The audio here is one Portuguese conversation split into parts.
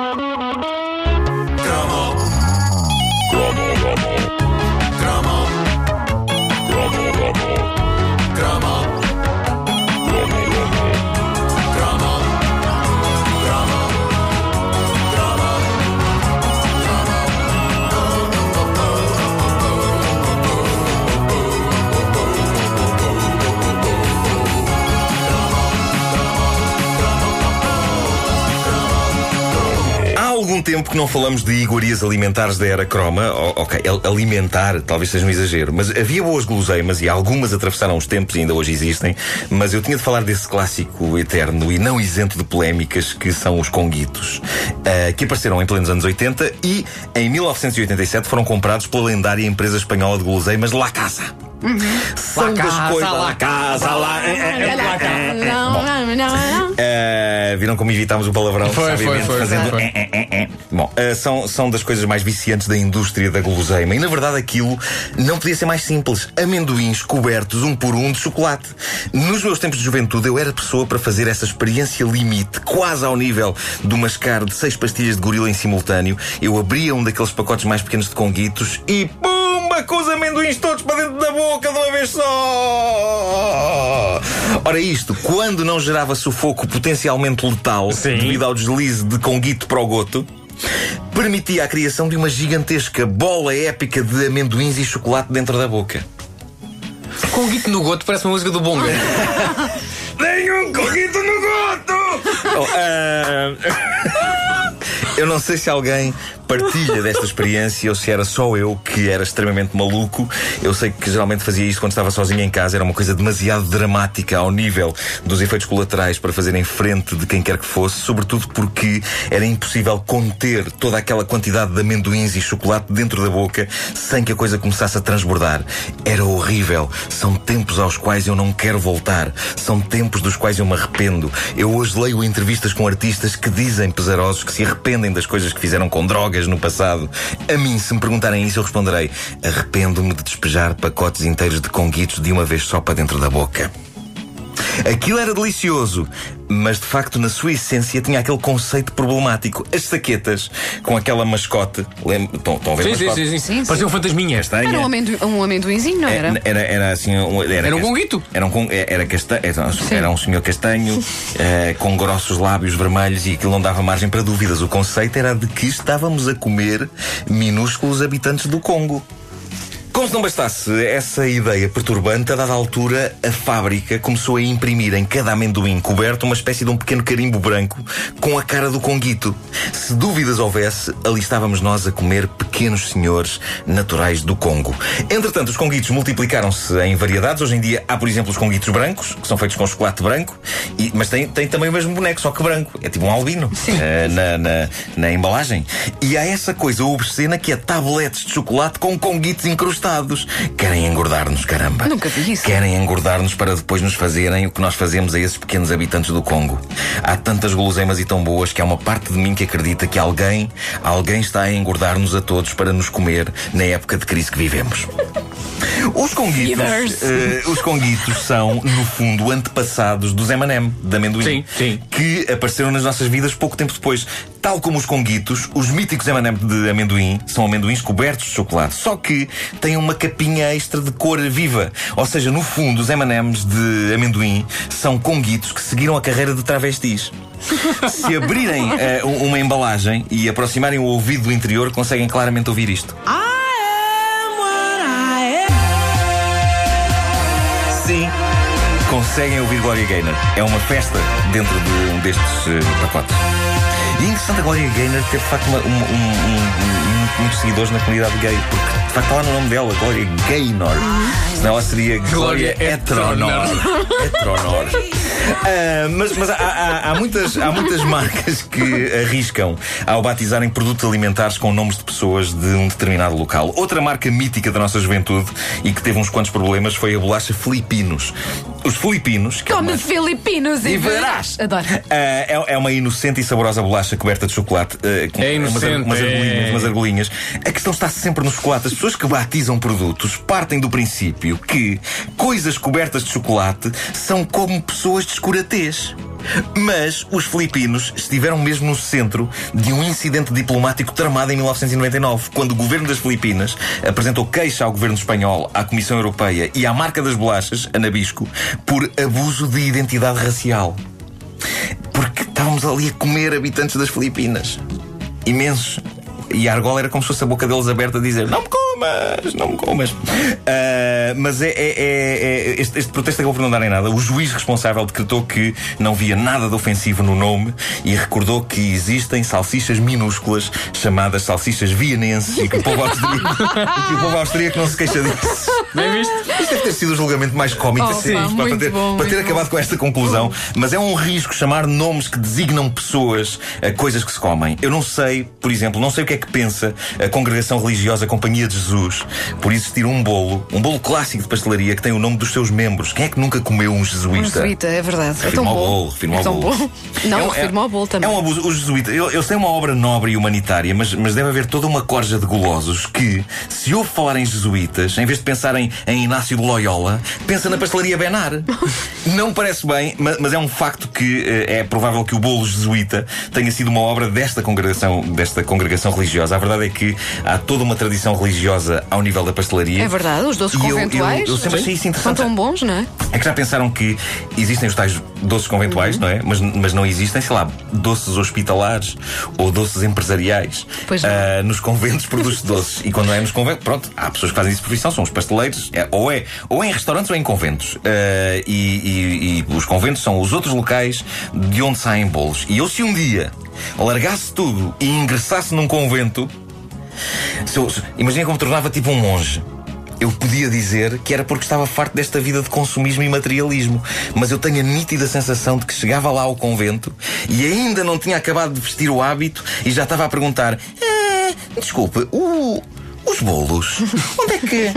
Há algum tempo que não falamos de iguarias alimentares da era croma. O- ok, al- alimentar talvez seja um exagero, mas havia boas guloseimas e algumas atravessaram os tempos e ainda hoje existem. Mas eu tinha de falar desse clássico eterno e não isento de polémicas que são os conguitos, ah, que apareceram em plenos anos 80 e em 1987 foram comprados pela lendária empresa espanhola de guloseimas La Casa. São La das Casa, coisas. La La Casa, La. Não, não, não. Uh, viram como evitámos o palavrão? Foi, foi, foi, fazendo foi. eh, eh, eh, eh. Bom, uh, são, são das coisas mais viciantes da indústria da guloseima. E na verdade aquilo não podia ser mais simples. Amendoins cobertos um por um de chocolate. Nos meus tempos de juventude eu era pessoa para fazer essa experiência limite, quase ao nível do mascar de seis pastilhas de gorila em simultâneo. Eu abria um daqueles pacotes mais pequenos de conguitos e pumba com os amendoins todos para dentro da boca de uma vez só. Ora isto, quando não gerava sufoco potencialmente letal Sim. devido ao deslize de conguito para o goto, permitia a criação de uma gigantesca bola épica de amendoins e chocolate dentro da boca. Com o guito no goto parece uma música do Bonga. Tenho um conguito no goto! Oh, ah, Eu não sei se alguém partilha desta experiência ou se era só eu que era extremamente maluco. Eu sei que geralmente fazia isto quando estava sozinho em casa. Era uma coisa demasiado dramática ao nível dos efeitos colaterais para fazer em frente de quem quer que fosse, sobretudo porque era impossível conter toda aquela quantidade de amendoins e chocolate dentro da boca sem que a coisa começasse a transbordar. Era horrível. São tempos aos quais eu não quero voltar. São tempos dos quais eu me arrependo. Eu hoje leio entrevistas com artistas que dizem pesarosos que se arrependem das coisas que fizeram com drogas no passado. A mim, se me perguntarem isso, eu responderei: arrependo-me de despejar pacotes inteiros de conguitos de uma vez só para dentro da boca. Aquilo era delicioso, mas de facto, na sua essência, tinha aquele conceito problemático. As saquetas, com aquela mascote. Lembra? Estão, estão a ver Sim, sim, mascote? sim, sim. Sim. Parecia um fantasminha. Castanha. Era um, amendo, um amendoinzinho, não era? É, Era, era assim. Um, era, Era um conguito. Era um, con- era, casta, era, era um senhor castanho, eh, com grossos lábios vermelhos e aquilo não dava margem para dúvidas. O conceito era de que estávamos a comer minúsculos habitantes do Congo. Como se não bastasse essa ideia perturbante, a dada altura, a fábrica começou a imprimir em cada amendoim coberto uma espécie de um pequeno carimbo branco com a cara do conguito. Se dúvidas houvesse, ali estávamos nós a comer pequenos senhores naturais do Congo. Entretanto, os conguitos multiplicaram-se em variedades. Hoje em dia há, por exemplo, os conguitos brancos, que são feitos com chocolate branco, e- mas tem, tem também o mesmo boneco, só que branco. É tipo um albino eh, na, na, na embalagem. E há essa coisa obscena que é tabletes de chocolate com conguitos incrustados. Querem engordar-nos, caramba. Nunca vi isso. Querem engordar-nos para depois nos fazerem o que nós fazemos a esses pequenos habitantes do Congo. Há tantas guloseimas e tão boas que há uma parte de mim que acredita que alguém, alguém está a engordar-nos a todos para nos comer na época de crise que vivemos. Os conguitos, eh, os conguitos são, no fundo, antepassados dos M&M, de amendoim. Sim, sim. Que apareceram nas nossas vidas pouco tempo depois. Tal como os conguitos, os míticos M&M de amendoim são amendoins cobertos de chocolate. Só que têm uma capinha extra de cor viva. Ou seja, no fundo, os M&M's de amendoim são conguitos que seguiram a carreira de travestis. Se abrirem um- uma embalagem e aproximarem o ouvido do interior, conseguem claramente ouvir isto. Sim, conseguem ouvir Gloria Gaynor. É uma festa dentro de um destes eh, pacotes. E é interessante a Gloria Gaynor ter de facto uma- um- um- um- muitos seguidores na comunidade gay, porque de facto está lá no nome dela, Gloria Gaynor. Senão ela seria Gloria Glória Etronor. Etronor. Ah, mas mas há, há- há muitas, há muitas marcas que arriscam ao batizarem produtos alimentares com nomes de pessoas de um determinado local. Outra marca mítica da nossa juventude e que teve uns quantos problemas foi a bolacha Filipinos. Os Filipinos, que é Come uma, filipinos e verás. Adoro. ah, é, é uma inocente e saborosa bolacha coberta de chocolate. ah, com É umas, inocente, umas, é. argolinhas, umas argolinhas. A questão está sempre no chocolate. As pessoas que batizam produtos partem do princípio que coisas cobertas de chocolate são como pessoas de escuratez. Mas os filipinos estiveram mesmo no centro de um incidente diplomático tramado em 1999, quando o governo das Filipinas apresentou queixa ao governo espanhol, à Comissão Europeia e à marca das bolachas, a Nabisco, por abuso de identidade racial. Porque estávamos ali a comer habitantes das Filipinas. Imensos. E a argola era como se fosse a boca deles aberta a dizer: Não me comas, não me comas. Uh, mas é, é, é, é este, este, protesto acabou por não dar em nada. O juiz responsável decretou que não via nada de ofensivo no nome e recordou que existem salsichas minúsculas chamadas salsichas vienenses e que o povo austríaco, que o povo austríaco não se queixa disso. Bem visto? Isto deve ter sido o julgamento mais cómico Oh, a ser pá, isto, pá, para ter, bom, para ter acabado bom. com esta conclusão. Mas é um risco chamar nomes que designam pessoas a coisas que se comem. Eu não sei, por exemplo, não sei o que é que pensa a congregação religiosa Companhia de Jesus por existir um bolo, um bolo clássico de pastelaria que tem o nome dos seus membros. Quem é que nunca comeu um Um jesuíta? jesuíta, é verdade. É Refiro-me tão ao bom. bolo, refiro-me é ao tão bolo. bom. Não, É um- refiro-me ao bolo também. É um abuso. Os jesuítas, eu- eles têm uma obra nobre e humanitária, mas, mas deve haver toda uma corja de golosos que, se ouve falar em jesuítas, em vez de pensarem em Inácio de Loyola, pensa na pastelaria Benar. Não parece bem, mas, mas é um facto que eh, é provável que o bolo jesuíta tenha sido uma obra desta congregação, desta congregação religiosa. A verdade é que há toda uma tradição religiosa ao nível da pastelaria. É verdade, os doces E eu- eu- conventuais eu sempre achei isso são interessante. tão bons, não é? É que já pensaram que existem os tais doces conventuais, Uhum. não é? Mas, mas não existem, sei lá, doces hospitalares ou doces empresariais. Pois não. Ah, nos conventos produz doces. E quando não é nos conventos, pronto, há pessoas que fazem isso de profissão, são os pasteleiros. É, ou, é, ou é em restaurantes ou é em conventos. Ah, e, e- e os conventos são os outros locais de onde saem bolos. E eu, se um dia largasse tudo e ingressasse num convento, se eu, se- imagina como tornava tipo um monge. Eu podia dizer que era porque estava farto desta vida de consumismo e materialismo. Mas eu tenho a nítida sensação de que chegava lá ao convento e ainda não tinha acabado de vestir o hábito e já estava a perguntar: "Ah, desculpe, o- os bolos? Onde é que.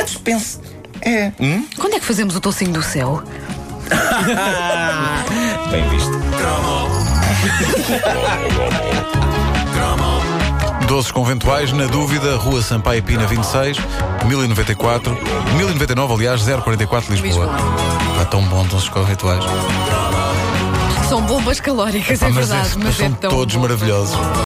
A dispensa. É. Hum? Quando é que fazemos o tocinho do céu? Bem visto. Doces conventuais, na dúvida, Rua Sampaio Pina 26, 1094, 1099, aliás, 044 Lisboa. Lisboa. Está tão bom doces conventuais. São bombas calóricas, é mas, verdade. é- Mas são é tão todos bom. maravilhosos.